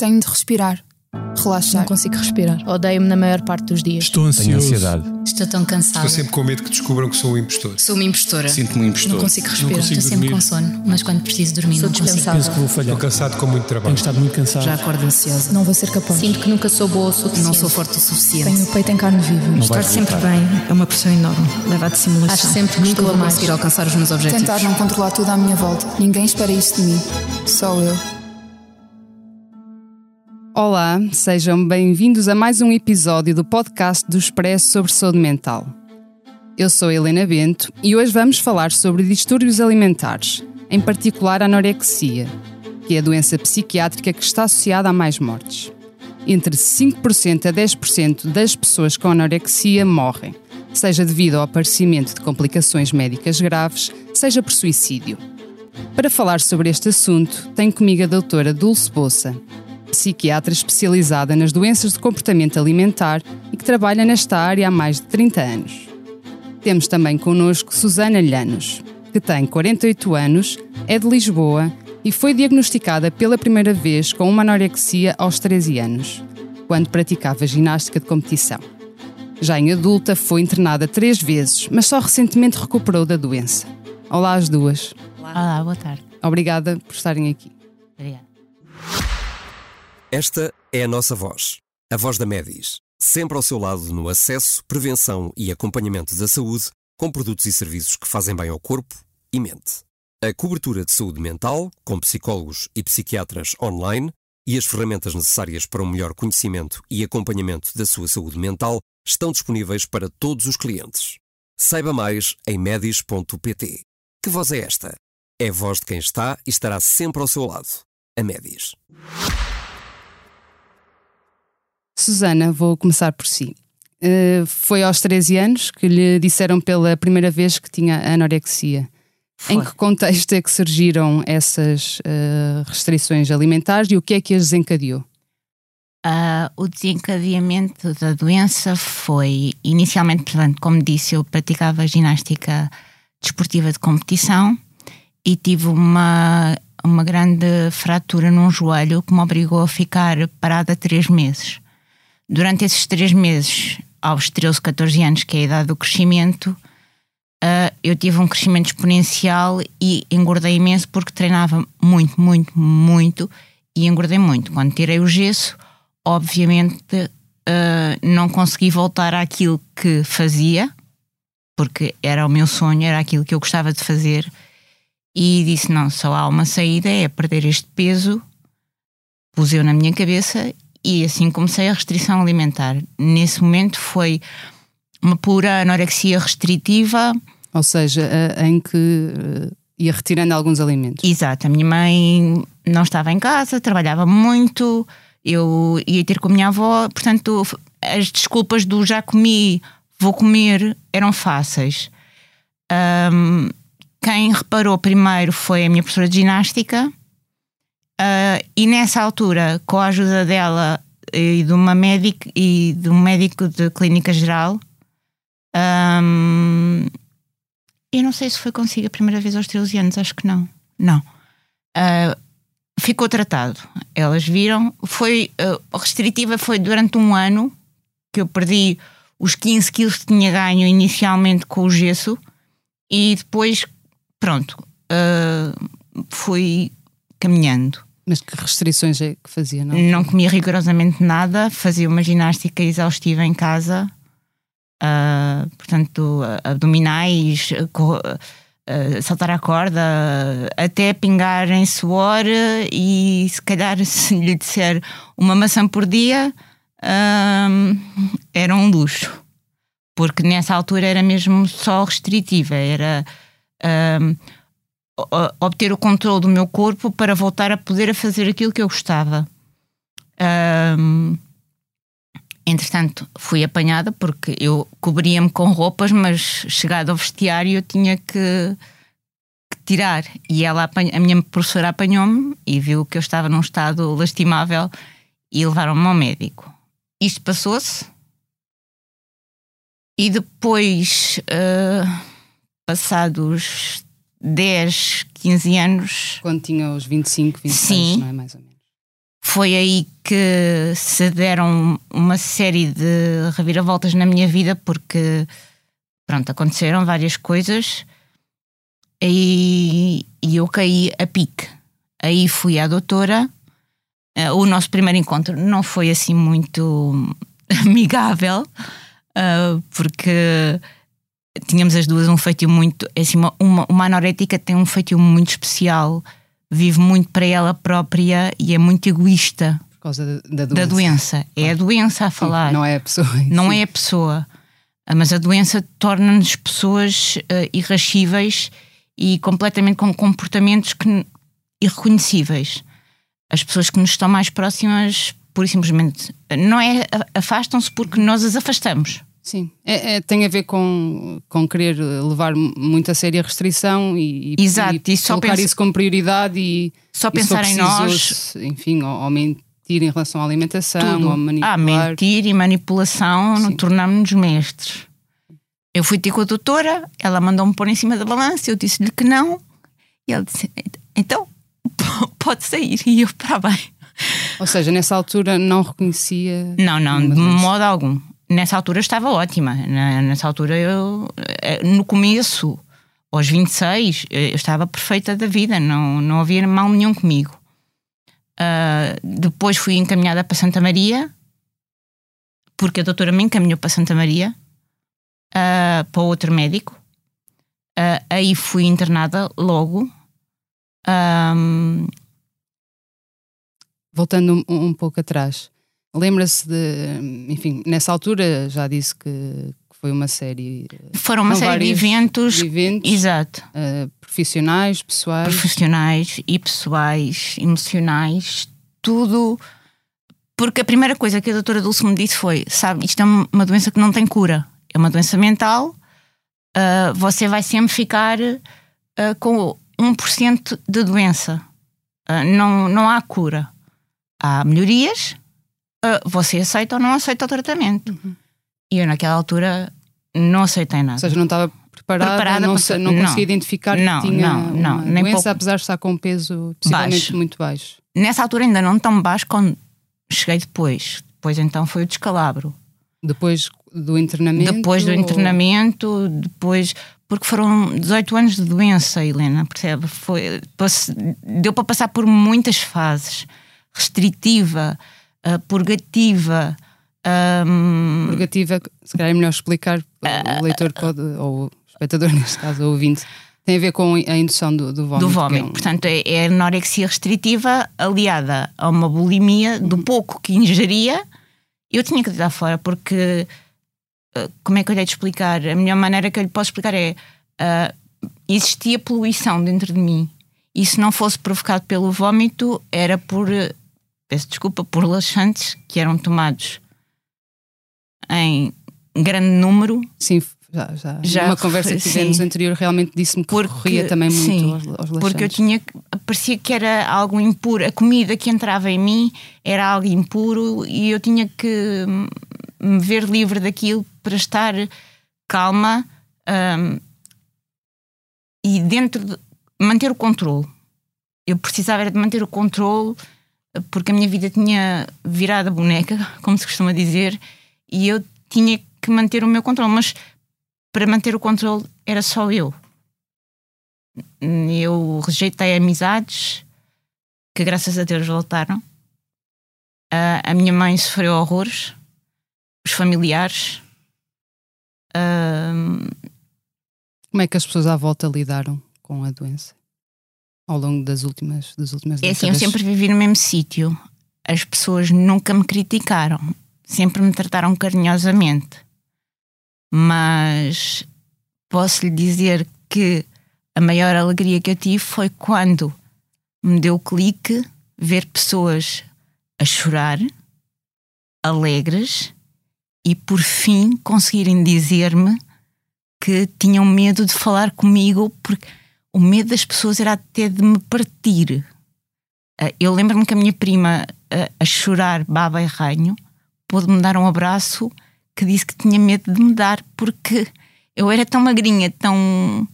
Tenho de respirar, relaxar. Não consigo respirar. Odeio-me na maior parte dos dias. Estou Tenho ansioso. ansiedade. Estou tão cansada. Estou sempre com medo que descubram que sou o impostor. Sou uma impostora. Sinto-me um impostor. Não consigo respirar. consigo Estou sempre dormir. com sono, mas quando preciso dormir Sou não consigo. Penso que vou falhar. Estou cansado com muito Tenho trabalho. estado muito cansado. Já acordo ansiosa. Não vou ser capaz. Sinto que nunca sou boa o suficiente. Não sou forte o suficiente. Tenho o peito em carne viva. Não Estar sempre bem é uma pressão enorme. Leva à dissimulação. Acho sempre que nunca vou vou mais. conseguir alcançar os meus objetivos. Tentar não controlar tudo à minha volta. Ninguém espera isto de mim. Só eu. Olá, sejam bem-vindos a mais um episódio do podcast do Expresso sobre Saúde Mental. Eu sou Helena Bento e hoje vamos falar sobre distúrbios alimentares, em particular a anorexia, que é a doença psiquiátrica que está associada a mais mortes. Entre 5% a 10% das pessoas com anorexia morrem, seja devido ao aparecimento de complicações médicas graves, seja por suicídio. Para falar sobre este assunto, tenho comigo a doutora Dulce Bolsa, psiquiatra especializada nas doenças de comportamento alimentar e que trabalha nesta área há mais de 30 anos. Temos também connosco Susana Llanos, que tem 48 anos, é de Lisboa e foi diagnosticada pela primeira vez com uma anorexia aos 13 anos, quando praticava ginástica de competição. Já em adulta, foi internada três vezes, mas só recentemente recuperou da doença. Olá às duas. Olá, boa tarde. Obrigada por estarem aqui. Obrigada. Esta é a nossa voz, a voz da Medis, sempre ao seu lado no acesso, prevenção e acompanhamento da saúde, com produtos e serviços que fazem bem ao corpo e mente. A cobertura de saúde mental, com psicólogos e psiquiatras online, e as ferramentas necessárias para um melhor conhecimento e acompanhamento da sua saúde mental estão disponíveis para todos os clientes. Saiba mais em medis.pt. Que voz é esta? É a voz de quem está e estará sempre ao seu lado. A Medis. Susana, vou começar por si. Eh, foi aos 13 anos que lhe disseram pela primeira vez que tinha anorexia. Em Foi. que contexto é que surgiram essas eh, restrições alimentares e o que é que as desencadeou? Ah, o desencadeamento da doença foi, inicialmente, portanto, como disse, eu praticava ginástica desportiva de competição e tive uma, uma grande fratura num joelho que me obrigou a ficar parada três meses. Durante esses três meses, aos 13, 14 anos, que é a idade do crescimento, ah, eu tive um crescimento exponencial e engordei imenso porque treinava muito, muito, muito e engordei muito. Quando tirei o gesso, obviamente ah, não consegui voltar àquilo que fazia, porque era o meu sonho, era aquilo que eu gostava de fazer, e disse: não, só há uma saída, é perder este peso. Pus eu na minha cabeça e assim comecei a restrição alimentar. Nesse momento foi uma pura anorexia restritiva. Ou seja, em que eh, ia retirando alguns alimentos. Exato, a minha mãe não estava em casa, trabalhava muito, eu ia ter com a minha avó, portanto, as desculpas do já comi, vou comer eram fáceis. Ahm, quem reparou primeiro foi a minha professora de ginástica, ah, e nessa altura, com a ajuda dela e de uma médica e de um médico de clínica geral, ahm, eu não sei se foi consigo a primeira vez aos 13 anos, acho que não. Não. Ah, ficou tratado. Elas viram. Foi ah, restritiva, foi durante um ano que eu perdi os 15 quilos que tinha ganho inicialmente com o gesso e depois, pronto, ah, fui caminhando. Mas que restrições é que fazia, não? Não comia rigorosamente nada, fazia uma ginástica exaustiva em casa, ah, portanto, abdominais, ah, saltar à corda, até pingar em suor e se calhar se lhe disser uma maçã por dia ah, era um luxo. Porque nessa altura era mesmo só restritiva, era o- obter o controle do meu corpo para voltar a poder a fazer aquilo que eu gostava. Ahm, entretanto, fui apanhada porque eu cobria-me com roupas, mas chegado ao vestiário eu tinha que, que tirar. E ela apanha- a minha professora apanhou-me e viu que eu estava num estado lastimável e levaram-me ao médico. Isto passou-se. E depois, ah, passados 10, 15 anos, Quando tinha os 25, 26, Sim. não é? Mais ou menos. foi aí que se deram uma série de reviravoltas na minha vida, porque pronto, aconteceram várias coisas e, e eu caí a pique. Aí fui à doutora. Uh, o nosso primeiro encontro não foi assim muito amigável, uh, porque tínhamos as duas um feitio muito. É assim, uma, uma anorética tem um feitio muito especial, vive muito para ela própria e é muito egoísta. Por causa da, da doença. Da doença. É a doença a falar. Sim, não é a pessoa. Não é a pessoa. Ah, mas a doença torna-nos pessoas uh, irrascíveis e completamente com comportamentos que, irreconhecíveis. As pessoas que nos estão mais próximas, pura e simplesmente, não é afastam-se porque nós as afastamos. Sim, é, é, tem a ver com, com querer levar muito a sério a restrição e, Exato, e, e colocar penso, isso como prioridade e só e pensar em nós. Enfim, ou, ou, mentir em relação à alimentação, Tudo. ou manipular. Ah, mentir e manipulação tornámos-nos mestres. Eu fui ter com a doutora, ela mandou-me pôr em cima da balança, eu disse-lhe que não, e ela disse: então, pode sair. E eu, para bem. Ou seja, nessa altura não reconhecia. Não, não, de modo algum nessa altura estava ótima. Nessa altura eu, eh, no começo, aos 26, eu estava perfeita da vida, não, não havia mal nenhum comigo. Uh, depois fui encaminhada para Santa Maria, porque a doutora me encaminhou para Santa Maria, uh, para outro médico. Uh, aí fui internada logo. Um... Voltando um, um pouco atrás, Lembra-se de, enfim, nessa altura já disse que, que foi uma série. Foram uma série de eventos, de eventos exato. Uh, profissionais, pessoais. Profissionais e pessoais, emocionais, tudo. Porque a primeira coisa que a doutora Dulce me disse foi: sabe, isto é uma doença que não tem cura, é uma doença mental, uh, você vai sempre ficar uh, com 1% de doença. Uh, não, não há cura. Há melhorias, uh, você aceita ou não aceita o tratamento. Uhum. E eu, naquela altura, não aceitei nada. Ou seja, não estava preparada, preparada não, para... não conseguia identificar não, que tinha não, não, uma nem doença, pouco... apesar de estar com um peso possivelmente baixo. muito baixo. Nessa altura ainda não tão baixo quando cheguei depois. Depois então foi o descalabro. Depois do internamento? Depois do internamento, depois... Porque foram 18 anos de doença, Helena, percebe? Foi, deu para passar por muitas fases. Restritiva, uh, purgativa. Um, purgativa, se calhar é melhor explicar, o leitor pode, ou o espectador neste caso, ou ouvinte, tem a ver com a indução do, do vómito. Do é um... portanto é, é anorexia restritiva aliada a uma bulimia do uhum. pouco que ingeria. Eu tinha que deitar fora porque, como é que eu lhe de explicar? A melhor maneira que eu lhe posso explicar é uh, existia poluição dentro de mim. E se não fosse provocado pelo vómito, era por peço desculpa, por laxantes que eram tomados em grande número. Sim, já, já. já Numa conversa que tivemos sim. anterior, realmente disse-me que porque, corria também muito sim, aos, aos laxantes. Porque eu tinha, parecia que era algo impuro, a comida que entrava em mim era algo impuro e eu tinha que me ver livre daquilo para estar calma um, e dentro de manter o controle. Eu precisava de manter o controle porque a minha vida tinha virado a boneca, como se costuma dizer, e eu tinha que manter o meu controle, mas para manter o controle era só eu. Eu rejeitei amizades que, graças a Deus, voltaram. a minha mãe sofreu horrores, os familiares. Como é que as pessoas à volta lidaram com a doença? Ao longo das últimas, das últimas décadas? É assim, eu sempre vivi no mesmo sítio. As pessoas nunca me criticaram, sempre me trataram carinhosamente. Mas posso lhe dizer que a maior alegria que eu tive foi quando me deu o clique ver pessoas a chorar, alegres, e por fim conseguirem dizer-me que tinham medo de falar comigo porque o medo das pessoas era até de me partir. Ah, eu lembro-me que a minha prima, ah, a chorar, baba e ranho, pôde-me dar um abraço que disse que tinha medo de me dar, porque eu era tão magrinha, tão.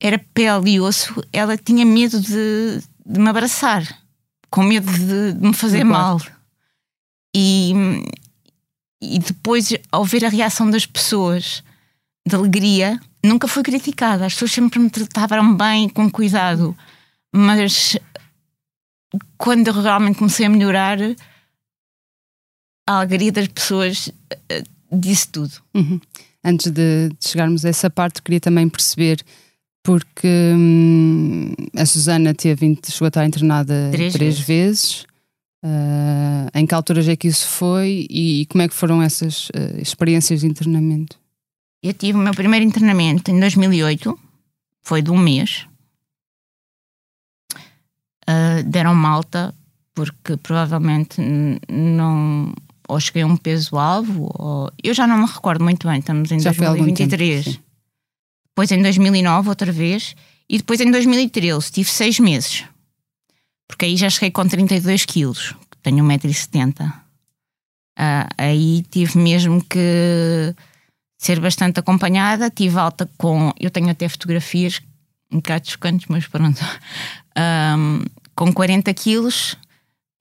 era pele e osso, ela tinha medo de, de me abraçar. com medo de, de me fazer mal. E, e depois, ao ver a reação das pessoas de alegria, nunca fui criticada. As pessoas sempre me tratavam bem, com cuidado. Mas quando eu realmente comecei a melhorar, a alegria das pessoas eh, disse tudo. Uhum. Antes de, de chegarmos a essa parte, queria também perceber porque hum, a Susana teve, chegou a estar internada Três três, vezes. Ah, em que alturas é que isso foi e, como é que foram essas ah, experiências de internamento? Eu tive o meu primeiro internamento em 2008, foi de um mês. Ah, deram malta, porque provavelmente não. Ou cheguei a um peso-alvo, ou. Eu já não me recordo muito bem, estamos em Já foi há algum tempo, 2023. sim. depois em 2009, outra vez. E depois em 2013, tive seis meses. Porque aí já cheguei com 32 quilos, tenho 1,70m. Ah, aí tive mesmo que ser bastante acompanhada. Tive alta com. Eu tenho até fotografias, um bocado chocantes, mas pronto. Ahm, com 40 quilos,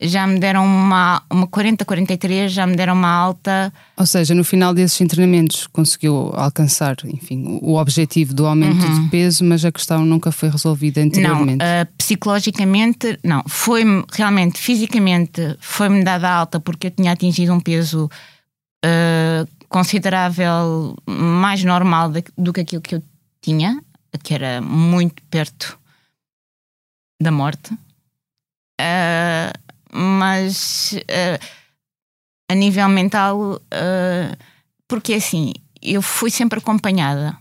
já me deram uma, uma 40, 43, já me deram uma alta. Ou seja, no final desses internamentos conseguiu alcançar, enfim, o objetivo do aumento de peso, mas a questão nunca foi resolvida Não, anteriormente. ah, psicologicamente, não. Foi-me, realmente, fisicamente, foi-me dada alta porque eu tinha atingido um peso ah, considerável, mais normal do que aquilo que eu tinha, que era muito perto da morte. Ah, mas ah, a nível mental, ah, porque assim, eu fui sempre acompanhada,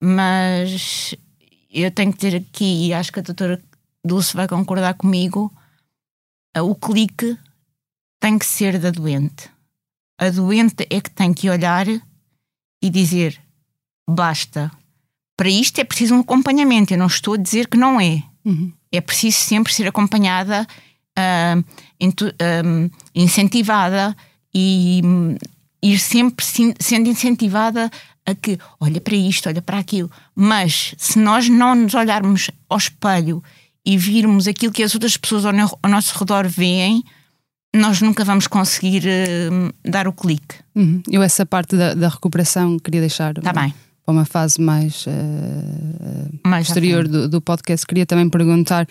mas eu tenho que ter aqui, e acho que a doutora Dulce vai concordar comigo, o clique tem que ser da doente. A doente é que tem que olhar e dizer: basta. Para isto é preciso um acompanhamento. Eu não estou a dizer que não é. Uhum. É preciso sempre ser acompanhada, ah, incentivada e hum, ir sempre sendo incentivada a que olha para isto, olha para aquilo. Mas se nós não nos olharmos ao espelho e virmos aquilo que as outras pessoas ao, no- ao nosso redor veem, nós nunca vamos conseguir hum, dar o clique. Uhum. Eu essa parte da, da recuperação queria deixar Tá bem. para uma fase mais eh, Mais frente. do, do podcast. Queria também perguntar,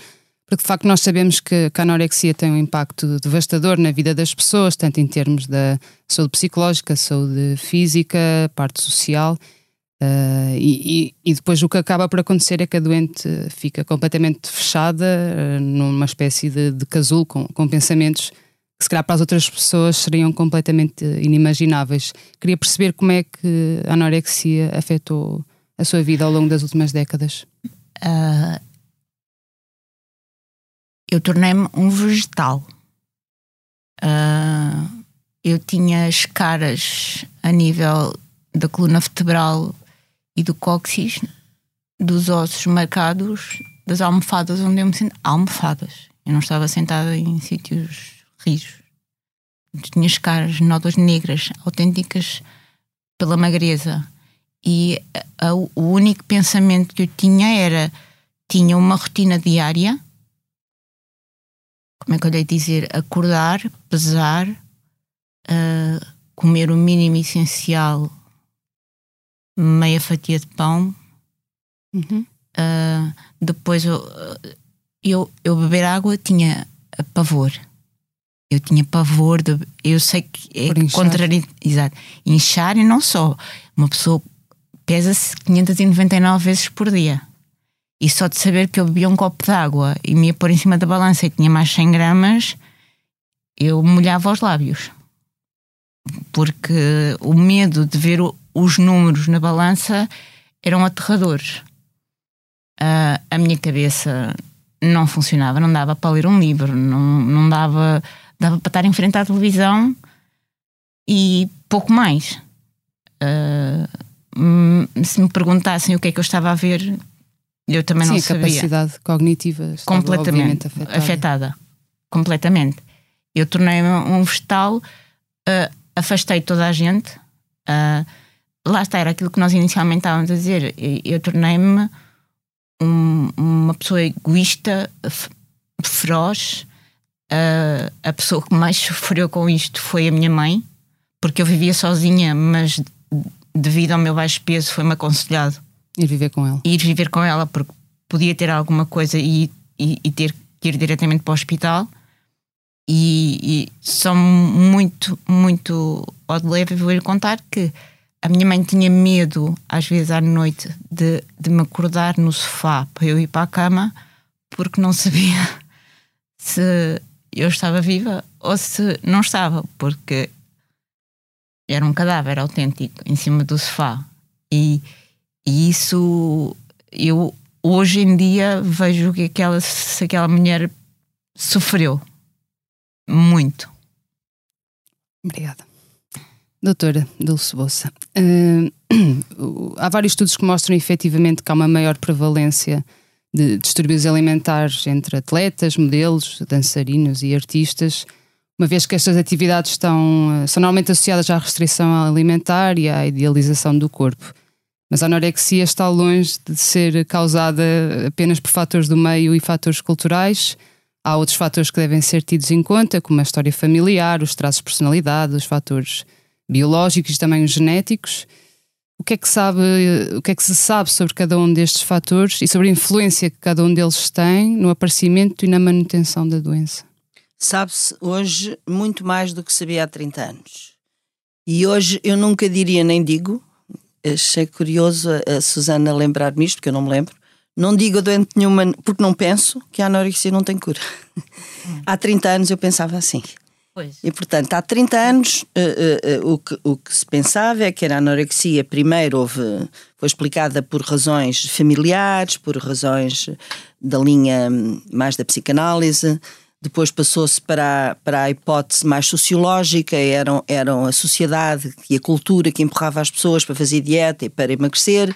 porque de facto nós sabemos que, que a anorexia tem um impacto devastador na vida das pessoas, tanto em termos da saúde psicológica, saúde física, parte social. e, e- e depois o que acaba por acontecer é que a doente fica completamente fechada eh, numa espécie de, de casulo com, com pensamentos que se calhar para as outras pessoas seriam completamente inimagináveis. Queria perceber como é que a anorexia afetou a sua vida ao longo das últimas décadas. Ah, eu tornei-me um vegetal. Ah, eu tinha escaras a nível da coluna vertebral e do cóccix, dos ossos marcados, das almofadas onde eu me sento. Almofadas. Eu não estava sentada em sítios rijos. Tinha escaras, nódoas negras, autênticas pela magreza. E a- a- o único pensamento que eu tinha era: tinha uma rotina diária. Como é que eu lhe dizer? Acordar, pesar, ah, comer o mínimo essencial, meia fatia de pão. Uhum. ah, depois eu, eu, eu beber água tinha pavor. Eu tinha pavor de. Eu sei que é Por inchar. contrari... Exato. Inchar e não só. Uma pessoa pesa-se 599 vezes por dia. E só de saber que eu bebia um copo de água e me ia pôr em cima da balança e tinha mais 100 gramas, eu molhava os lábios. Porque o medo de ver os números na balança eram aterradores. Ah, a minha cabeça não funcionava, não dava para ler um livro, não, não dava, dava para estar em frente à televisão e pouco mais. Hum, se me perguntassem o que é que eu estava a ver, eu também Sim, não a sabia. capacidade cognitiva completamente afetada. afetada. Completamente. Eu tornei-me um vegetal, ah, afastei toda a gente. ah, lá está, era aquilo que nós inicialmente estávamos a dizer. Eu, eu tornei-me um- uma pessoa egoísta, feroz, a, a pessoa que mais sofreu com isto foi a minha mãe, porque eu vivia sozinha, mas devido ao meu baixo peso foi-me aconselhado Ir viver com ela. ir viver com ela porque podia ter alguma coisa e, e, e ter que ir diretamente para o hospital. E, e só muito, muito ao de leve vou-lhe contar que a minha mãe tinha medo, às vezes à noite, de, de me acordar no sofá para eu ir para a cama, porque não sabia se eu estava viva ou se não estava, porque era um cadáver autêntico em cima do sofá. E, e isso eu hoje em dia vejo que aquela, se aquela mulher sofreu muito. Obrigada. Doutora Dulce Bolsa, eh, há vários estudos que mostram efetivamente que há uma maior prevalência de distúrbios alimentares entre atletas, modelos, dançarinos e artistas, uma vez que estas atividades estão, eh, são normalmente associadas à restrição alimentar e à idealização do corpo. Mas a anorexia está longe de ser causada apenas por fatores do meio e fatores culturais. Há outros fatores que devem ser tidos em conta, como a história familiar, os traços de personalidade, os fatores biológicos e também os genéticos. O que é que sabe, o que é que se sabe sobre cada um destes fatores e sobre a influência que cada um deles tem no aparecimento e na manutenção da doença? Sabe-se hoje muito mais do que sabia há 30 anos. E hoje eu nunca diria nem digo, achei curioso a, a Susana lembrar-me isto, porque eu não me lembro. Não digo a doente nenhuma, porque não penso que a anorexia não tem cura. há 30 anos eu pensava assim. Pois. E portanto, há 30 anos uh, uh, uh, o, que, o que se pensava é que era anorexia, primeiro houve, foi explicada por razões familiares, por razões da linha hum, mais da psicanálise, depois passou-se para, para a hipótese mais sociológica, eram, eram a sociedade e a cultura que empurrava as pessoas para fazer dieta e para emagrecer,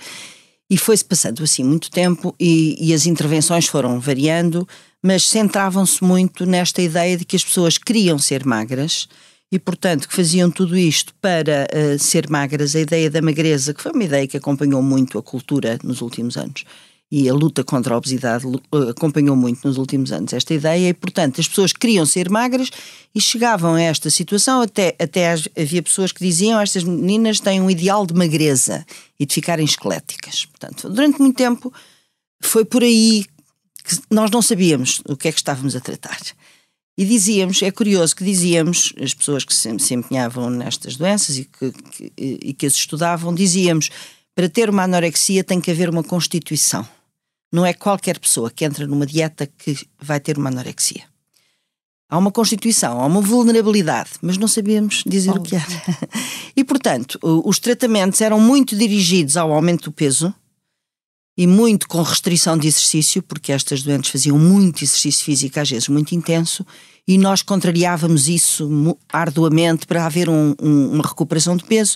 e foi-se passando assim muito tempo e, e as intervenções foram variando, mas centravam-se muito nesta ideia de que as pessoas queriam ser magras e, portanto, que faziam tudo isto para eh, ser magras. A ideia da magreza, que foi uma ideia que acompanhou muito a cultura nos últimos anos e a luta contra a obesidade eh, acompanhou muito nos últimos anos esta ideia e, portanto, as pessoas queriam ser magras e chegavam a esta situação, até, até havia pessoas que diziam estas meninas têm um ideal de magreza e de ficarem esqueléticas. Portanto, durante muito tempo foi por aí que nós não sabíamos o que é que estávamos a tratar. E dizíamos, é curioso que dizíamos, as pessoas que se, se empenhavam nestas doenças e que, que- e que as estudavam, dizíamos, para ter uma anorexia tem que haver uma constituição. Não é qualquer pessoa que entra numa dieta que vai ter uma anorexia. Há uma constituição, há uma vulnerabilidade, mas não sabíamos dizer o que era. E, portanto, os tratamentos eram muito dirigidos ao aumento do peso e muito com restrição de exercício, porque estas doentes faziam muito exercício físico, às vezes muito intenso, e nós contrariávamos isso arduamente para haver um- um- uma recuperação de peso.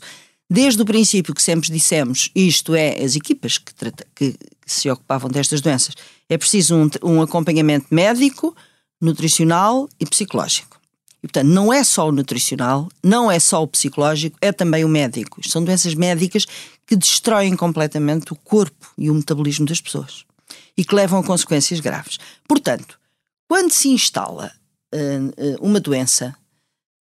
Desde o princípio que sempre dissemos, isto é, as equipas que, trata- que- se ocupavam destas doenças, é preciso um, um acompanhamento médico, nutricional e psicológico. E, portanto, não é só o nutricional, não é só o psicológico, é também o médico. São doenças médicas que destroem completamente o corpo e o metabolismo das pessoas e que levam a consequências graves. Portanto, quando se instala eh, uma doença,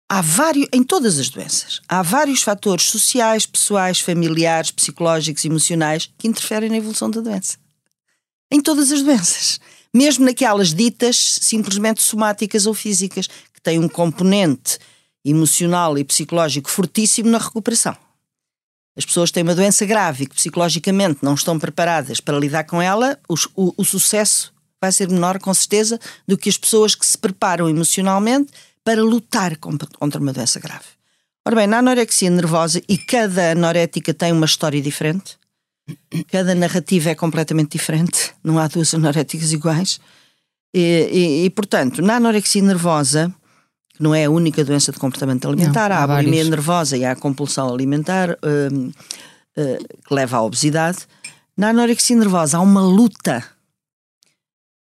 há vários, em todas as doenças, há vários fatores sociais, pessoais, familiares, psicológicos, emocionais que interferem na evolução da doença. Em todas as doenças. Mesmo naquelas ditas simplesmente somáticas ou físicas, que têm um componente emocional e psicológico fortíssimo na recuperação. As pessoas têm uma doença grave e que psicologicamente não estão preparadas para lidar com ela, os- o, o sucesso vai ser menor, com certeza, do que as pessoas que se preparam emocionalmente para lutar contra uma doença grave. Ora bem, na anorexia nervosa, e cada anorética tem uma história diferente, cada narrativa é completamente diferente, não há duas anoréticas iguais, e, e- e, portanto, na anorexia nervosa, que não é a única doença de comportamento alimentar, Não, há há a bulimia nervosa e há a compulsão alimentar hum, eh, que leva à obesidade. Na anorexia nervosa há uma luta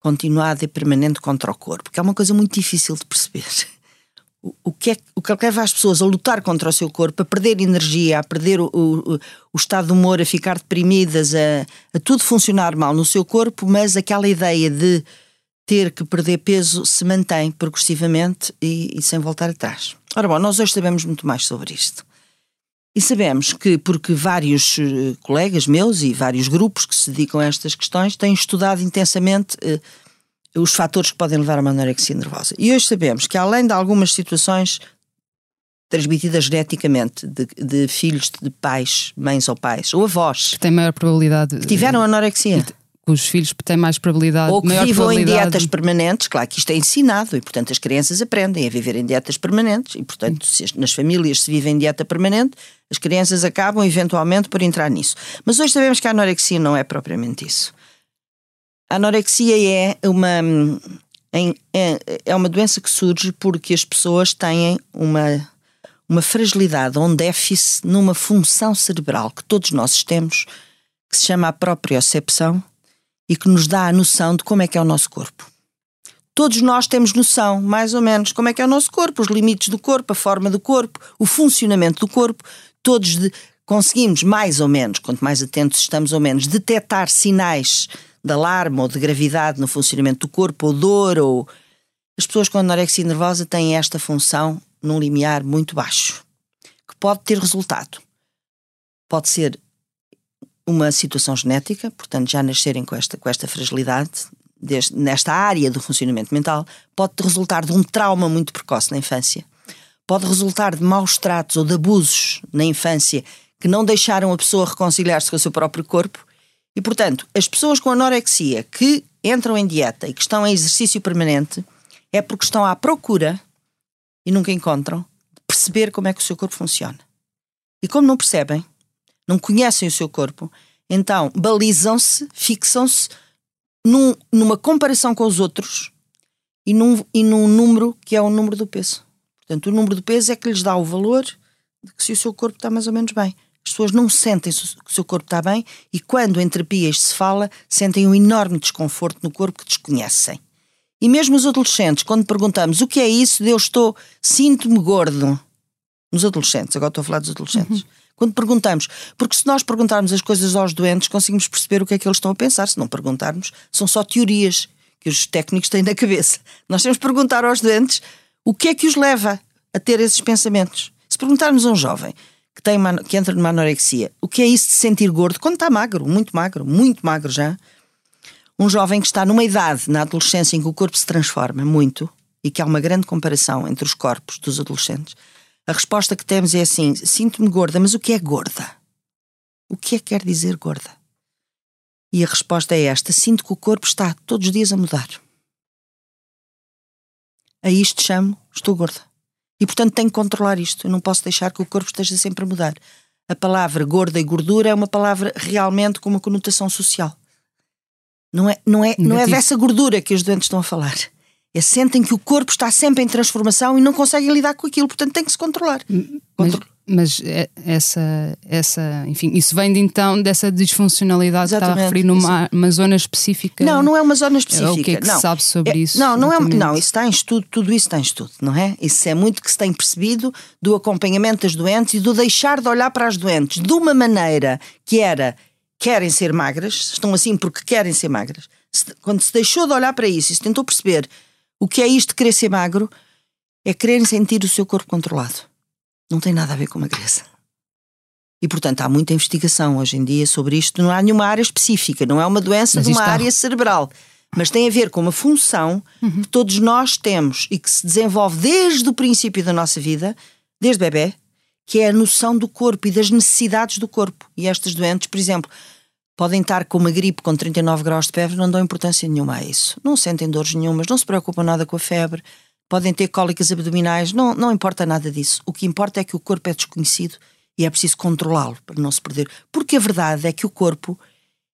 continuada e permanente contra o corpo, que é uma coisa muito difícil de perceber. O, que é, o que leva as pessoas a lutar contra o seu corpo, a perder energia, a perder o, o, o estado de humor, a ficar deprimidas, a, a tudo funcionar mal no seu corpo, mas aquela ideia de ter que perder peso se mantém progressivamente e, e sem voltar atrás. Ora bom, nós hoje sabemos muito mais sobre isto. E sabemos que, porque vários uh, colegas meus e vários grupos que se dedicam a estas questões têm estudado intensamente uh, os fatores que podem levar a uma anorexia nervosa. E hoje sabemos que, além de algumas situações transmitidas geneticamente de, de filhos de pais, mães ou pais, ou avós, que têm maior probabilidade. Que tiveram anorexia os filhos têm mais probabilidade. Ou que vivam probabilidade... em dietas permanentes, claro que isto é ensinado e, portanto, as crianças aprendem a viver em dietas permanentes e, portanto, se nas famílias se vive em dieta permanente, as crianças acabam eventualmente por entrar nisso. Mas hoje sabemos que a anorexia não é propriamente isso. A anorexia é uma, é, é uma doença que surge porque as pessoas têm uma, uma fragilidade ou um déficit numa função cerebral que todos nós temos, que se chama a propriocepção e que nos dá a noção de como é que é o nosso corpo. Todos nós temos noção, mais ou menos, como é que é o nosso corpo, os limites do corpo, a forma do corpo, o funcionamento do corpo. Todos de, conseguimos, mais ou menos, quanto mais atentos estamos ou menos, detectar sinais de alarme ou de gravidade no funcionamento do corpo, ou dor, ou. As pessoas com anorexia nervosa têm esta função num limiar muito baixo, que pode ter resultado. Pode ser uma situação genética, portanto, já nascerem com esta, com esta fragilidade, nesta área do funcionamento mental, pode resultar de um trauma muito precoce na infância, pode resultar de maus tratos ou de abusos na infância que não deixaram a pessoa reconciliar-se com o seu próprio corpo. E, portanto, as pessoas com anorexia que entram em dieta e que estão em exercício permanente é porque estão à procura e nunca encontram de perceber como é que o seu corpo funciona. E como não percebem, não conhecem o seu corpo, então balizam-se, fixam-se num, numa comparação com os outros e num, e num número que é o número do peso. Portanto, o número do peso é que lhes dá o valor de que se o seu corpo está mais ou menos bem. As pessoas não sentem que o seu corpo está bem e quando em terapias se fala, sentem um enorme desconforto no corpo que desconhecem. E mesmo os adolescentes, quando perguntamos o que é isso, eu estou, sinto-me gordo. Nos adolescentes, agora estou a falar dos adolescentes. Uhum. Quando perguntamos, porque se nós perguntarmos as coisas aos doentes, conseguimos perceber o que é que eles estão a pensar. Se não perguntarmos, são só teorias que os técnicos têm na cabeça. Nós temos que perguntar aos doentes o que é que os leva a ter esses pensamentos. Se perguntarmos a um jovem que, tem que entra numa anorexia, o que é isso de sentir gordo, quando está magro, muito magro, muito magro já, um jovem que está numa idade, na adolescência, em que o corpo se transforma muito e que há uma grande comparação entre os corpos dos adolescentes, a resposta que temos é assim: sinto-me gorda, mas o que é gorda? O que é que quer dizer gorda? E a resposta é esta: sinto que o corpo está todos os dias a mudar. A isto chamo estou gorda. E portanto tenho que controlar isto. Eu não posso deixar que o corpo esteja sempre a mudar. A palavra gorda e gordura é uma palavra realmente com uma conotação social. Não é, não é, não é dessa gordura que os doentes estão a falar é sentem que o corpo está sempre em transformação e não conseguem lidar com aquilo, portanto tem que se controlar. Mas, mas é, essa, essa, enfim, isso vem de então dessa disfuncionalidade Exatamente, que está a referir numa uma zona específica. Não, não é uma zona específica. O que é que não. se sabe sobre é, isso? Não, não é, não, isso está em estudo, tudo isso está em estudo, não é? Isso é muito que se tem percebido do acompanhamento das doentes e do deixar de olhar para as doentes de uma maneira que era querem ser magras, estão assim porque querem ser magras. Quando se deixou de olhar para isso e se tentou perceber o que é isto de querer ser magro? É querer sentir o seu corpo controlado. Não tem nada a ver com magreza. E, portanto, há muita investigação hoje em dia sobre isto. Não há nenhuma área específica, não é uma doença mas de uma área cerebral. Mas tem a ver com uma função uhum. que todos nós temos e que se desenvolve desde o princípio da nossa vida, desde bebê, que é a noção do corpo e das necessidades do corpo. E estas doentes, por exemplo, podem estar com uma gripe com 39 graus de febre, não dão importância nenhuma a isso. Não sentem dores nenhumas, não se preocupam nada com a febre, podem ter cólicas abdominais, não, não importa nada disso. O que importa é que o corpo é desconhecido e é preciso controlá-lo para não se perder. Porque a verdade é que o corpo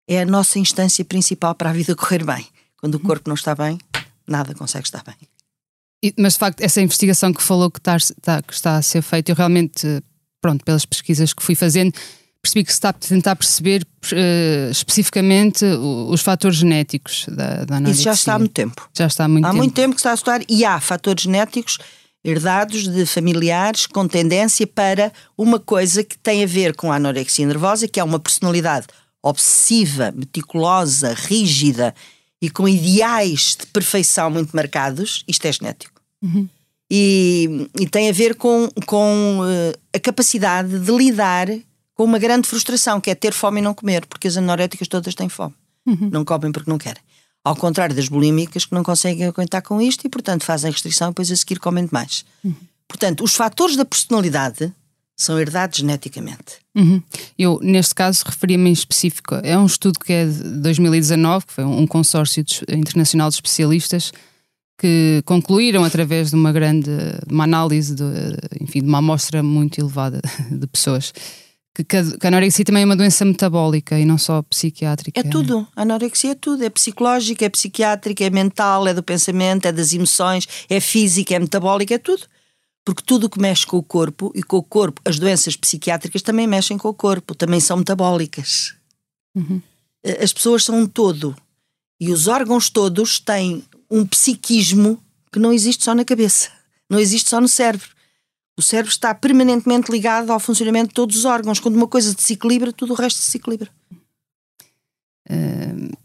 é a nossa instância principal para a vida correr bem. Quando o corpo não está bem, nada consegue estar bem. E, mas de facto, essa investigação que falou que está, está, que está a ser feita, eu realmente, pronto, pelas pesquisas que fui fazendo, percebi que se está a tentar perceber uh, especificamente os fatores genéticos da, da anorexia. Isso já está há muito tempo. Já está há muito há tempo. Há muito tempo que está a estudar e há fatores genéticos herdados de familiares com tendência para uma coisa que tem a ver com a anorexia nervosa, que é uma personalidade obsessiva, meticulosa, rígida e com ideais de perfeição muito marcados, isto é genético. E, e tem a ver com, com uh, a capacidade de lidar com uma grande frustração, que é ter fome e não comer, porque as anoréticas todas têm fome. Não comem porque não querem. Ao contrário das bulímicas que não conseguem aguentar com isto e, portanto, fazem restrição e depois a seguir comem demais. Portanto, os fatores da personalidade são herdados geneticamente. Uhum. Eu, neste caso, referia-me em específico. É um estudo que é de 2019, que foi um consórcio de, internacional de especialistas que concluíram através de uma grande uma análise de, enfim, de uma amostra muito elevada de pessoas que, que a anorexia também é uma doença metabólica e não só psiquiátrica. É tudo. A anorexia é tudo. É psicológica, é psiquiátrica, é mental, é do pensamento, é das emoções, é física, é metabólica, é tudo. Porque tudo o que mexe com o corpo e com o corpo, as doenças psiquiátricas também mexem com o corpo, também são metabólicas. Uhum. As pessoas são um todo. E os órgãos todos têm um psiquismo que não existe só na cabeça, não existe só no cérebro. O cérebro está permanentemente ligado ao funcionamento de todos os órgãos. Quando uma coisa desequilibra, tudo o resto desequilibra. Uh,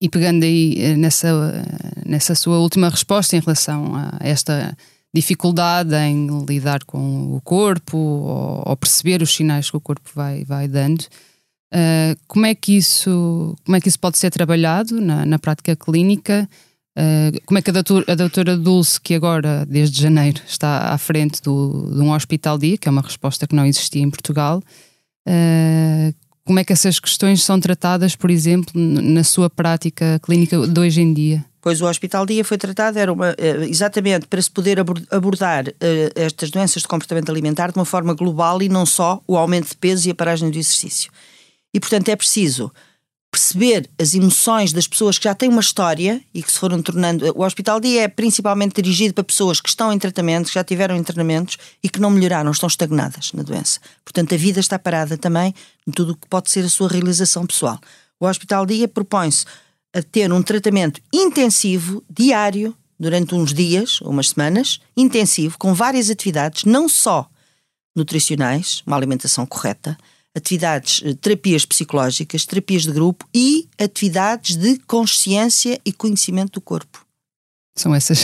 e pegando aí nessa, nessa sua última resposta em relação a esta dificuldade em lidar com o corpo ou, ou perceber os sinais que o corpo vai, vai dando, uh, como, é que isso, como é que isso pode ser trabalhado na, na prática clínica? Uh, como é que a doutora, a doutora Dulce, que agora, desde janeiro, está à frente do, de um hospital-dia, que é uma resposta que não existia em Portugal, uh, como é que essas questões são tratadas, por exemplo, na sua prática clínica de hoje em dia? Pois o hospital-dia foi tratado era uma, eh, exatamente para se poder abordar uh, estas doenças de comportamento alimentar de uma forma global e não só o aumento de peso e a paragem do exercício. E, portanto, é preciso perceber as emoções das pessoas que já têm uma história e que se foram tornando. O Hospital Dia é principalmente dirigido para pessoas que estão em tratamento, que já tiveram internamentos e que não melhoraram, estão estagnadas na doença. Portanto, a vida está parada também em tudo o que pode ser a sua realização pessoal. O Hospital Dia propõe-se a ter um tratamento intensivo, diário, durante uns dias, umas semanas, intensivo, com várias atividades, não só nutricionais, uma alimentação correta, atividades, eh, terapias psicológicas, terapias de grupo e atividades de consciência e conhecimento do corpo. São essas.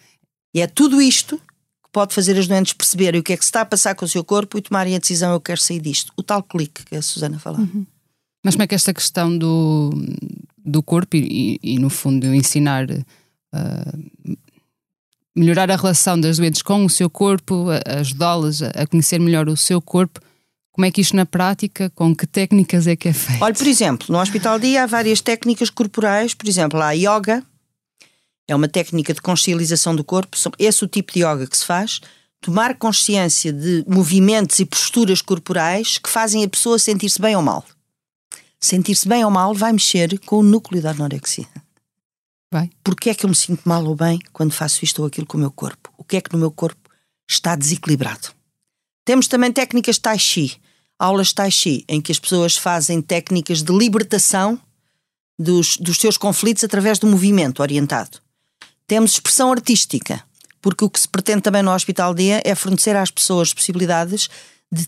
e é tudo isto que pode fazer as doentes perceberem o que é que se está a passar com o seu corpo e tomarem a decisão: eu quero sair disto. O tal clique que a Susana falou. Uhum. Mas como é que esta questão do, do corpo e, e, e no fundo, ensinar. Uh, melhorar a relação das doentes com o seu corpo, ajudá-las a conhecer melhor o seu corpo, como é que isto na prática, com que técnicas é que é feito? Olha, por exemplo, no Hospital Dia há várias técnicas corporais, por exemplo, há a yoga, é uma técnica de consciencialização do corpo, esse é o tipo de yoga que se faz, tomar consciência de movimentos e posturas corporais que fazem a pessoa sentir-se bem ou mal. Sentir-se bem ou mal vai mexer com o núcleo da anorexia. Vai. Porquê é que eu me sinto mal ou bem quando faço isto ou aquilo com o meu corpo? O que é que no meu corpo está desequilibrado? Temos também técnicas Tai Chi, aulas Tai Chi, em que as pessoas fazem técnicas de libertação dos, dos seus conflitos através do movimento orientado. Temos expressão artística, porque o que se pretende também no Hospital Dia é fornecer às pessoas possibilidades de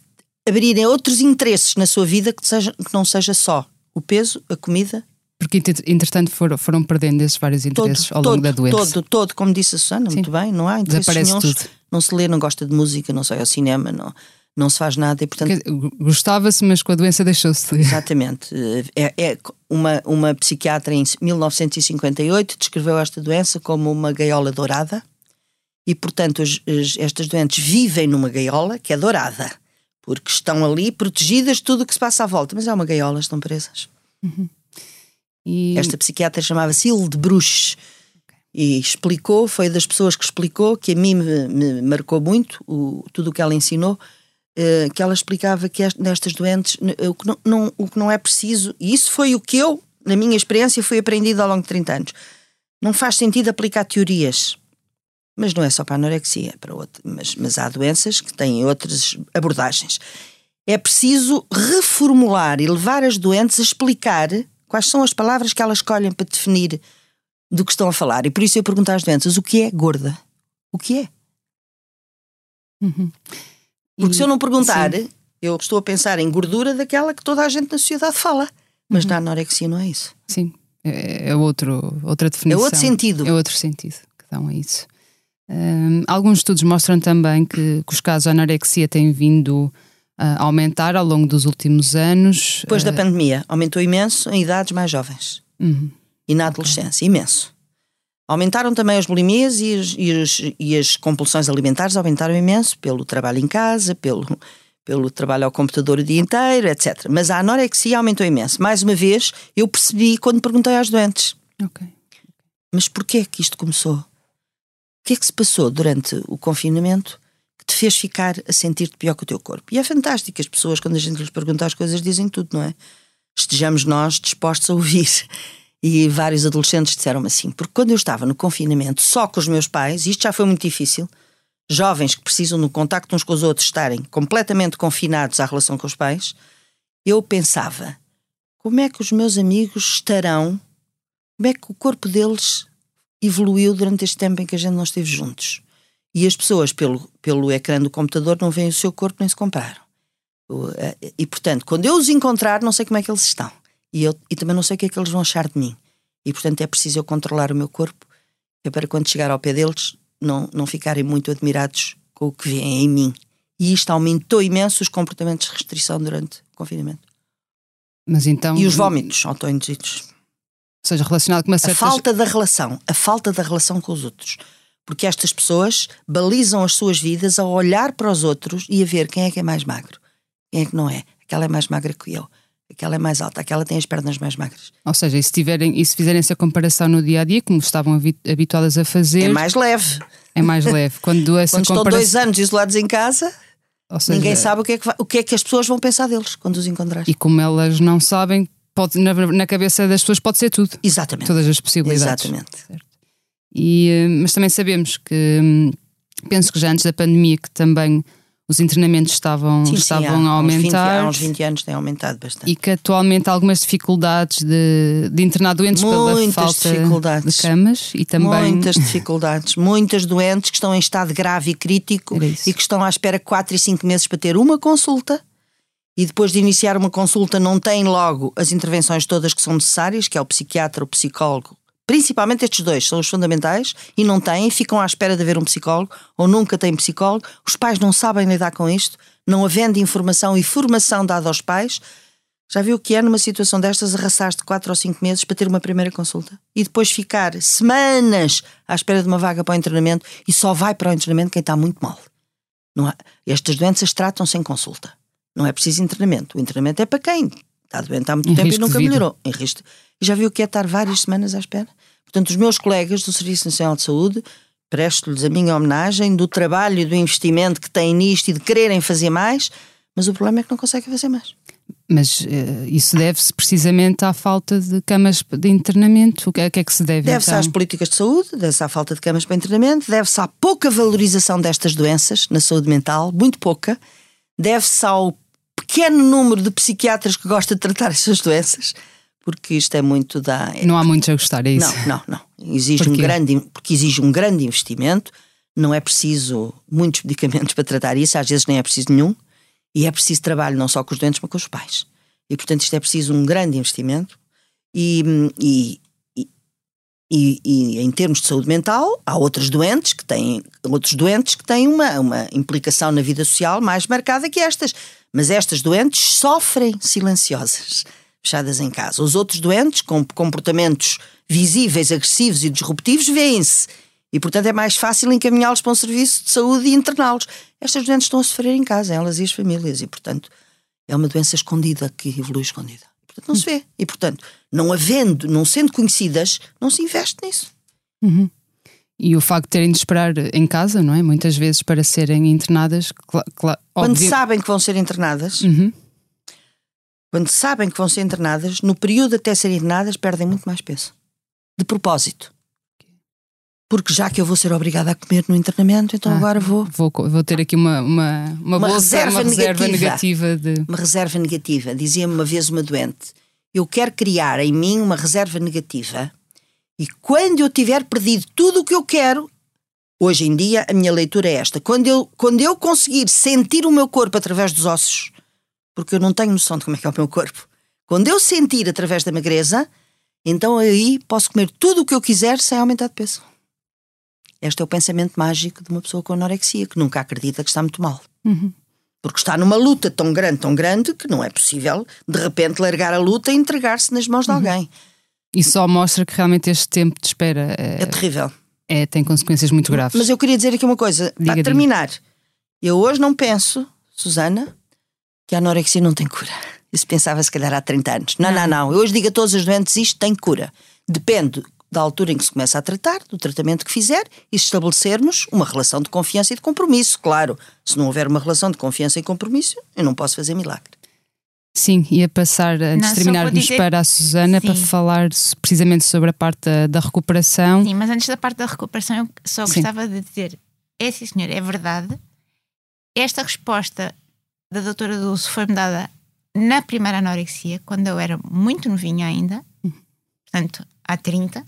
abrirem outros interesses na sua vida que, seja, que não seja só o peso, a comida. Porque, entretanto, foram, foram perdendo esses vários interesses todo, ao longo todo, da doença. Todo, todo, como disse a Susana, Sim. muito bem, não há interesses Desaparece nenhums. tudo. Não se lê, não gosta de música, não sai ao cinema, não, não se faz nada e, portanto. Gostava-se, mas com a doença deixou-se. Exatamente. É, é, uma, uma psiquiatra em 1958 descreveu esta doença como uma gaiola dourada e, portanto, as, as, estas doentes vivem numa gaiola que é dourada, porque estão ali protegidas de tudo o que se passa à volta, mas é uma gaiola, estão presas. Uhum. E... Esta psiquiatra chamava-se Hilde Bruch e explicou, foi das pessoas que explicou, que a mim me, me marcou muito o, tudo o que ela ensinou, que ela explicava que nestas doentes o que não, não, o que não é preciso, e isso foi o que eu, na minha experiência, fui aprendido ao longo de 30 anos. Não faz sentido aplicar teorias, mas não é só para a anorexia, para outro, mas, mas há doenças que têm outras abordagens. É preciso reformular e levar as doentes a explicar quais são as palavras que elas escolhem para definir do que estão a falar. E por isso eu pergunto às doenças: o que é gorda? O que é? Uhum. Porque se eu não perguntar, Sim. eu estou a pensar em gordura daquela que toda a gente na sociedade fala. Mas uhum. na anorexia não é isso. Sim. É, é outro, outra definição. É outro sentido. É outro sentido que dão a isso. Um, alguns estudos mostram também que, que os casos de anorexia têm vindo a aumentar ao longo dos últimos anos. Depois da pandemia, aumentou imenso em idades mais jovens. Uhum. E na adolescência, imenso. Aumentaram também as bulimias e, as- e as- e as compulsões alimentares aumentaram imenso pelo trabalho em casa, pelo, pelo trabalho ao computador o dia inteiro, etc. Mas a anorexia aumentou imenso. Mais uma vez, eu percebi quando perguntei às doentes: Ok. mas porquê que isto começou? O que é que se passou durante o confinamento que te fez ficar a sentir-te pior que o teu corpo? E é fantástico, as pessoas, quando a gente lhes pergunta as coisas, dizem tudo, não é? Estejamos nós dispostos a ouvir. E vários adolescentes disseram-me assim, porque quando eu estava no confinamento só com os meus pais, isto já foi muito difícil, jovens que precisam do contacto uns com os outros estarem completamente confinados à relação com os pais, eu pensava, como é que os meus amigos estarão, como é que o corpo deles evoluiu durante este tempo em que a gente não esteve juntos. E as pessoas, pelo, pelo ecrã do computador, não veem o seu corpo nem se comparam. Eh, E, portanto, quando eu os encontrar, não sei como é que eles estão. E, eu, e também não sei o que é que eles vão achar de mim. E, portanto, é preciso eu controlar o meu corpo é para quando chegar ao pé deles não, não ficarem muito admirados com o que veem em mim. E isto aumentou imenso os comportamentos de restrição durante o confinamento. Mas então. E os vómitos autoinduzidos. Ou seja, relacionado com uma A certa. falta da relação, a falta da relação com os outros. Porque estas pessoas balizam as suas vidas a olhar para os outros e a ver quem é que é mais magro, quem é que não é. Aquela é mais magra que eu, aquela é mais alta, aquela tem as pernas mais magras. Ou seja, e se, tiverem, e se fizerem essa comparação no dia a dia, como estavam habi- habituadas a fazer, É mais leve. é mais leve. Quando essa Quando estão dois anos isolados em casa, seja, ninguém sabe o que, é que vai- o que é que as pessoas vão pensar deles quando os encontrar. E como elas não sabem, pode, na, na cabeça das pessoas pode ser tudo. Exatamente. Todas as possibilidades. Exatamente. E, eh, mas também sabemos que, hum, penso que já antes da pandemia, que também os internamentos estavam, Sim, sim, estavam há a uns 20 aumentar. há uns 20 anos tem aumentado bastante. E que atualmente há algumas dificuldades de, de internar doentes pela Muitas falta dificuldades. de camas e também Muitas dificuldades, muitas doentes que estão em estado grave e crítico e que estão à espera 4 e 5 meses para ter uma consulta e depois de iniciar uma consulta não têm logo as intervenções todas que são necessárias, que é o psiquiatra, o psicólogo, principalmente estes dois são os fundamentais e não têm, ficam à espera de haver um psicólogo ou nunca têm psicólogo, os pais não sabem lidar com isto, não havendo informação e formação dada aos pais, já viu o que é numa situação destas arrastar-te 4 ou 5 meses para ter uma primeira consulta e depois ficar semanas à espera de uma vaga para o internamento e só vai para o internamento quem está muito mal. Há, estas doenças tratam-se em consulta. Não é preciso internamento. O internamento é para quem está doente há muito Em tempo e nunca melhorou. Em risco. E já viu o que é estar várias semanas à espera? Portanto, os meus colegas do Serviço Nacional de Saúde presto-lhes a minha homenagem do trabalho e do investimento que têm nisto e de quererem fazer mais, mas o problema é que não conseguem fazer mais. Mas eh, isso deve-se precisamente à falta de camas de internamento. O que, a que é que se deve? Deve-se então? às políticas de saúde, deve-se à falta de camas para internamento, deve-se à pouca valorização destas doenças na saúde mental, muito pouca, deve-se ao pequeno número de psiquiatras que gosta de tratar essas doenças, porque isto é muito da. Não há muitos a gostar, é isso? Não, não, não. Exige um grande, porque exige um grande investimento, não é preciso muitos medicamentos para tratar isso, às vezes nem é preciso nenhum, e é preciso trabalho não só com os doentes, mas com os pais. E portanto isto é preciso um grande investimento e, e, e, e- e em termos de saúde mental, há outros doentes que têm, outros doentes que têm uma, uma implicação na vida social mais marcada que estas. Mas estas doentes sofrem silenciosas, fechadas em casa. Os outros doentes, com comportamentos visíveis, agressivos e disruptivos, vêem-se. E, portanto, é mais fácil encaminhá-los para um serviço de saúde e interná-los. Estas doentes estão a sofrer em casa, elas e as famílias. E, portanto, é uma doença escondida que evolui escondida. Portanto, não se vê. E, portanto, não havendo, não sendo conhecidas, não se investe nisso. E o facto de terem de esperar em casa, não é? Muitas vezes para serem internadas, Quando sabem que vão ser internadas, Uhum. Quando sabem que vão ser internadas, no período até serem internadas, perdem muito mais peso. De propósito. Porque já que eu vou ser obrigada a comer no internamento, então Ah. agora vou. Vou, vou ter aqui uma, uma, uma, Uma bolsa, reserva uma reserva negativa. negativa de. Uma reserva negativa. Dizia-me uma vez uma doente: Eu quero criar em mim uma reserva negativa e quando eu tiver perdido tudo o que eu quero. Hoje em dia, a minha leitura é esta: quando eu, quando eu conseguir sentir o meu corpo através dos ossos, porque eu não tenho noção de como é que é o meu corpo, quando eu sentir através da magreza, Então aí posso comer tudo o que eu quiser sem aumentar de peso. Este é o pensamento mágico de uma pessoa com anorexia, que nunca acredita que está muito mal. Uhum. Porque está numa luta tão grande, tão grande, que não é possível de repente largar a luta e entregar-se nas mãos de alguém. E só mostra que realmente este tempo de espera É é, terrível. é- tem consequências muito graves. Mas eu queria dizer aqui uma coisa, Diga, para diga. terminar. Eu hoje não penso, Susana, que a anorexia não tem cura. Isso pensava se calhar há 30 anos. Não, não, não. Eu hoje digo a todos os doentes isto tem cura. Depende da altura em que se começa a tratar, do tratamento que fizer e se estabelecermos uma relação de confiança e de compromisso. Claro, se não houver uma relação de confiança e compromisso, eu não posso fazer milagre. Sim, ia passar, antes de terminarmos dizer- para a Susana, para Sim. falar s- precisamente sobre a parte da, da recuperação. Sim, mas antes da parte da recuperação, eu só Sim. gostava de dizer: é sim, senhor, é verdade. Esta resposta da doutora Dulce foi-me dada na primeira anorexia, quando eu era muito novinha ainda, portanto, há 30,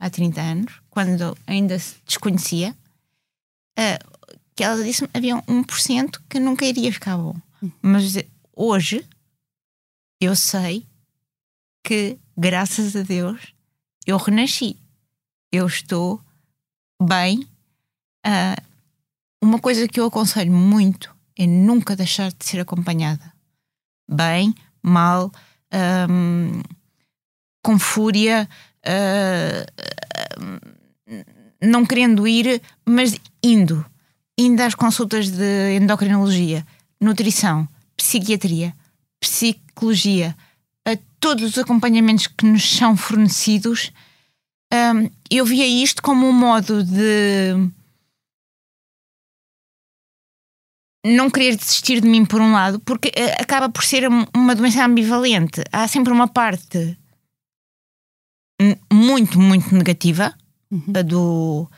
há 30 anos, quando ainda se desconhecia, ah, que ela disse-me havia um 1% que nunca iria ficar bom. Mas hoje eu sei que, graças a Deus, eu renasci. Eu estou bem. Ah, uma coisa que eu aconselho muito é nunca deixar de ser acompanhada. Bem, mal, ahm, com fúria, ah, não querendo ir, mas indo. Indo às consultas de endocrinologia, nutrição, psiquiatria, psicologia, a todos os acompanhamentos que nos são fornecidos, hum, eu via isto como um modo de não querer desistir de mim por um lado, porque eh, acaba por ser um- uma doença ambivalente. Há sempre uma parte muito, muito negativa a do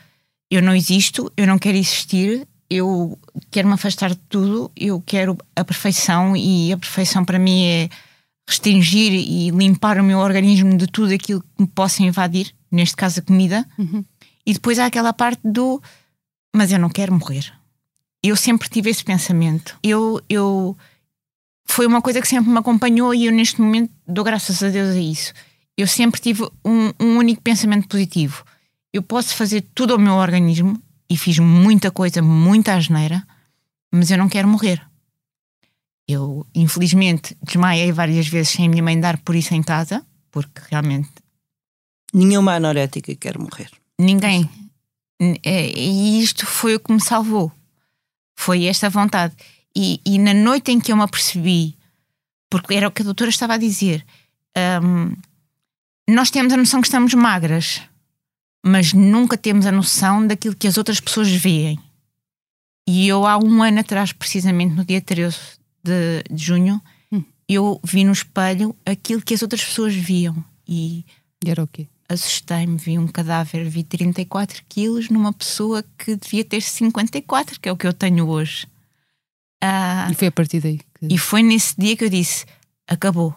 eu não existo, eu não quero existir, eu quero me afastar de tudo, eu quero a perfeição e a perfeição para mim é restringir e limpar o meu organismo de tudo aquilo que me possa invadir, neste caso a comida. E depois há aquela parte do mas eu não quero morrer. Eu sempre tive esse pensamento. Eu, eu foi uma coisa que sempre me acompanhou e eu neste momento dou graças a Deus a isso. Eu sempre tive um, um único pensamento positivo. Eu posso fazer tudo ao meu organismo e fiz muita coisa, muita asneira, mas eu não quero morrer. Eu, infelizmente, desmaiei várias vezes sem a minha mãe dar por isso em casa, porque realmente Nenhuma anorética quer morrer. ninguém. É, E isto foi o que me salvou. Foi esta vontade. E, e na noite em que eu me apercebi, porque era o que a doutora estava a dizer, hum, nós temos a noção que estamos magras, mas nunca temos a noção daquilo que as outras pessoas veem. E eu, há um ano atrás, precisamente no dia 13 de, de junho, eu vi no espelho aquilo que as outras pessoas viam. E E era o quê? Assustei-me, vi um cadáver, vi 34 quilos numa pessoa que devia ter 54, que é o que eu tenho hoje. Ah, E foi a partir daí que. e foi nesse dia que eu disse: acabou.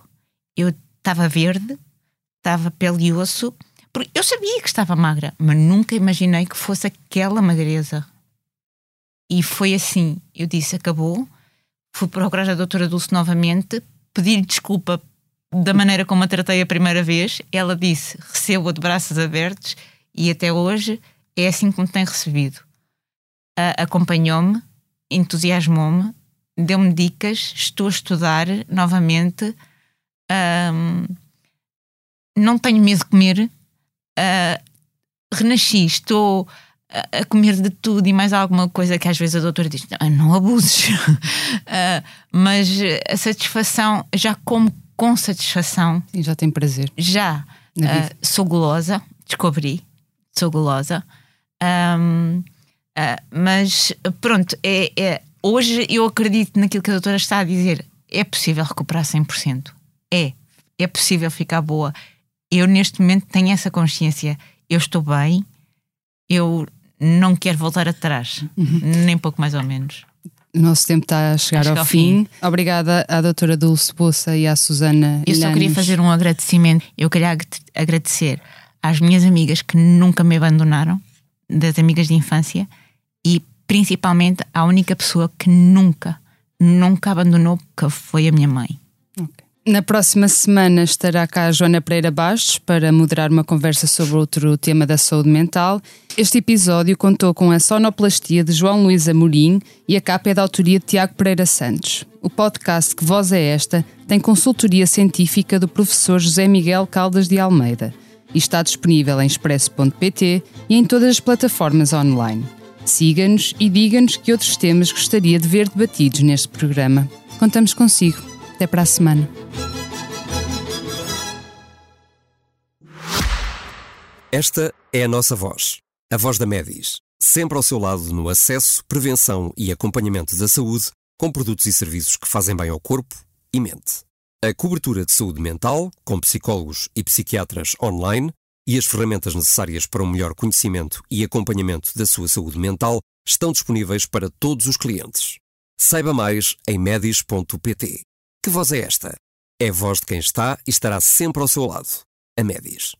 Eu estava verde, estava pele e osso, porque eu sabia que estava magra, mas nunca imaginei que fosse aquela magreza. E foi assim: eu disse: acabou. Fui procurar a doutora Dulce novamente, pedir desculpa da maneira como a tratei a primeira vez. Ela disse: recebo-a de braços abertos e até hoje é assim como tem recebido. Acompanhou-me, entusiasmou-me, deu-me dicas, estou a estudar novamente. Não tenho medo de comer. Ah, renasci, estou a- comer de tudo e mais alguma coisa que às vezes a doutora diz: "Ah, não abuses. Ah, mas a satisfação, já como com satisfação, Sim, já tem prazer. já vida. sou gulosa, descobri, sou gulosa. Ahm, ah, mas pronto, é, é- hoje eu acredito naquilo que a doutora está a dizer. É possível recuperar 100%. É. É possível ficar boa. Eu neste momento tenho essa consciência. Eu estou bem, eu não quero voltar atrás, Uhum. nem pouco mais ou menos. O nosso tempo está a chegar A ao, chegar ao fim. Obrigada à doutora Dulce Bolsa e à Susana Eu só queria fazer um agradecimento. Eu queria ag- agradecer às minhas amigas que nunca me abandonaram, das amigas de infância, e principalmente à única pessoa que nunca, nunca abandonou, que foi a minha mãe. Ok. Na próxima semana estará cá a Joana Pereira Bastos para moderar uma conversa sobre outro tema da saúde mental. Este episódio contou com a sonoplastia de João Luís Amorim e a capa é da autoria de Tiago Pereira Santos. O podcast Que Voz é Esta tem consultoria científica do professor José Miguel Caldas de Almeida e está disponível em expresso.pt e em todas as plataformas online. Siga-nos e diga-nos que outros temas gostaria de ver debatidos neste programa. Contamos consigo. Até para a semana. Esta é a nossa voz, a voz da Medis, sempre ao seu lado no acesso, prevenção e acompanhamento da saúde, com produtos e serviços que fazem bem ao corpo e mente. A cobertura de saúde mental, com psicólogos e psiquiatras online, e as ferramentas necessárias para um melhor conhecimento e acompanhamento da sua saúde mental estão disponíveis para todos os clientes. Saiba mais em medis.pt. Que voz é esta? É a voz de quem está e estará sempre ao seu lado. A Medis.